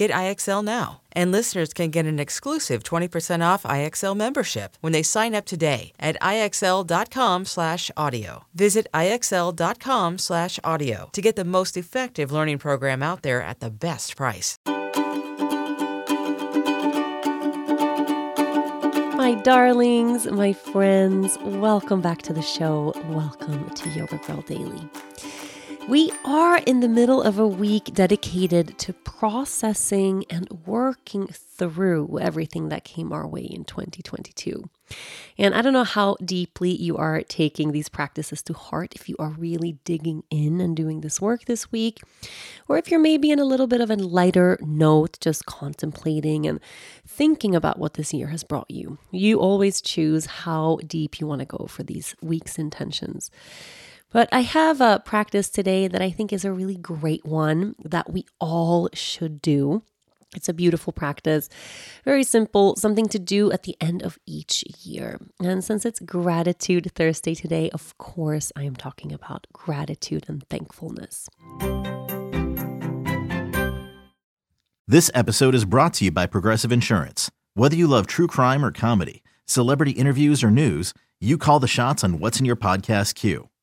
Get IXL now. And listeners can get an exclusive 20% off IXL membership when they sign up today at IXL.com/audio. Visit IXL.com/audio to get the most effective learning program out there at the best price. My darlings, my friends, welcome back to the show. Welcome to Yoga Girl Daily. We are in the middle of a week dedicated to processing and working through everything that came our way in 2022. And I don't know how deeply you are taking these practices to heart, if you are really digging in and doing this work this week, or if you're maybe in a little bit of a lighter note, just contemplating and thinking about what this year has brought you. You always choose how deep you want to go for these week's intentions. But I have a practice today that I think is a really great one that we all should do. It's a beautiful practice, very simple, something to do at the end of each year. And since it's Gratitude Thursday today, of course, I am talking about gratitude and thankfulness. This episode is brought to you by Progressive Insurance. Whether you love true crime or comedy, celebrity interviews or news, you call the shots on what's in your podcast queue.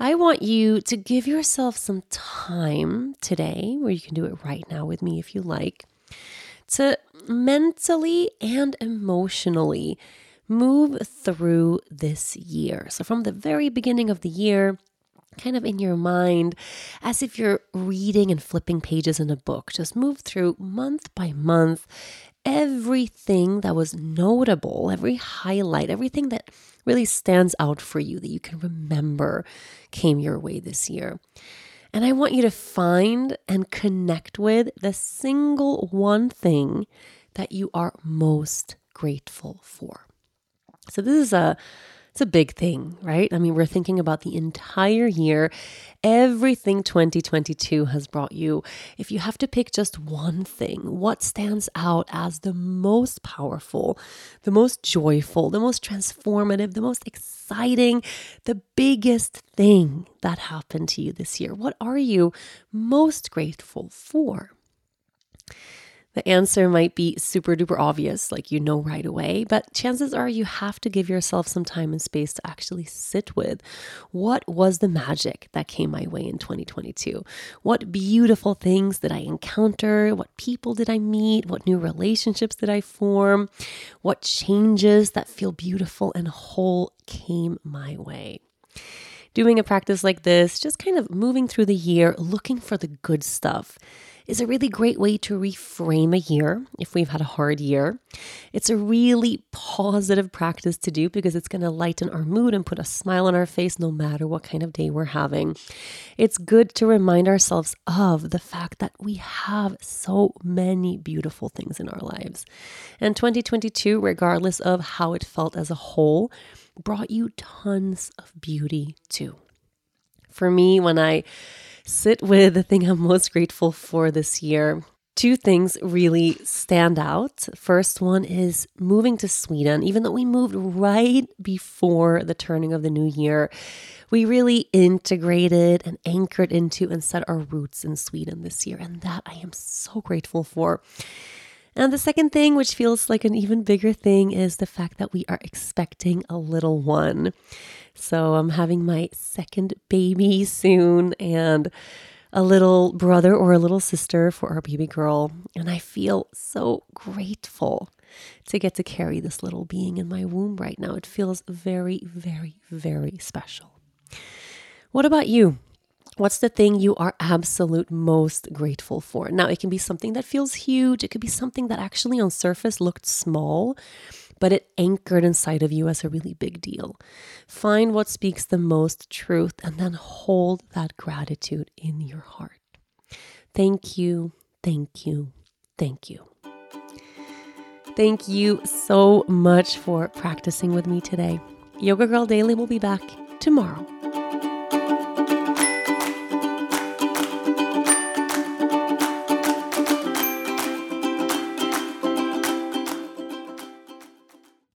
I want you to give yourself some time today, where you can do it right now with me if you like, to mentally and emotionally move through this year. So, from the very beginning of the year, kind of in your mind, as if you're reading and flipping pages in a book, just move through month by month everything that was notable, every highlight, everything that really stands out for you that you can remember came your way this year. And I want you to find and connect with the single one thing that you are most grateful for. So, this is a it's a big thing, right? I mean, we're thinking about the entire year, everything 2022 has brought you. If you have to pick just one thing, what stands out as the most powerful, the most joyful, the most transformative, the most exciting, the biggest thing that happened to you this year? What are you most grateful for? The answer might be super duper obvious, like you know right away, but chances are you have to give yourself some time and space to actually sit with what was the magic that came my way in 2022? What beautiful things did I encounter? What people did I meet? What new relationships did I form? What changes that feel beautiful and whole came my way? Doing a practice like this, just kind of moving through the year, looking for the good stuff is a really great way to reframe a year if we've had a hard year. It's a really positive practice to do because it's going to lighten our mood and put a smile on our face no matter what kind of day we're having. It's good to remind ourselves of the fact that we have so many beautiful things in our lives. And 2022, regardless of how it felt as a whole, brought you tons of beauty too. For me, when I sit with the thing I'm most grateful for this year. Two things really stand out. First one is moving to Sweden. Even though we moved right before the turning of the new year, we really integrated and anchored into and set our roots in Sweden this year. And that I am so grateful for. And the second thing, which feels like an even bigger thing, is the fact that we are expecting a little one. So I'm having my second baby soon and a little brother or a little sister for our baby girl. And I feel so grateful to get to carry this little being in my womb right now. It feels very, very, very special. What about you? What's the thing you are absolute most grateful for? Now, it can be something that feels huge. It could be something that actually on surface looked small, but it anchored inside of you as a really big deal. Find what speaks the most truth and then hold that gratitude in your heart. Thank you, thank you, thank you. Thank you so much for practicing with me today. Yoga Girl Daily will be back tomorrow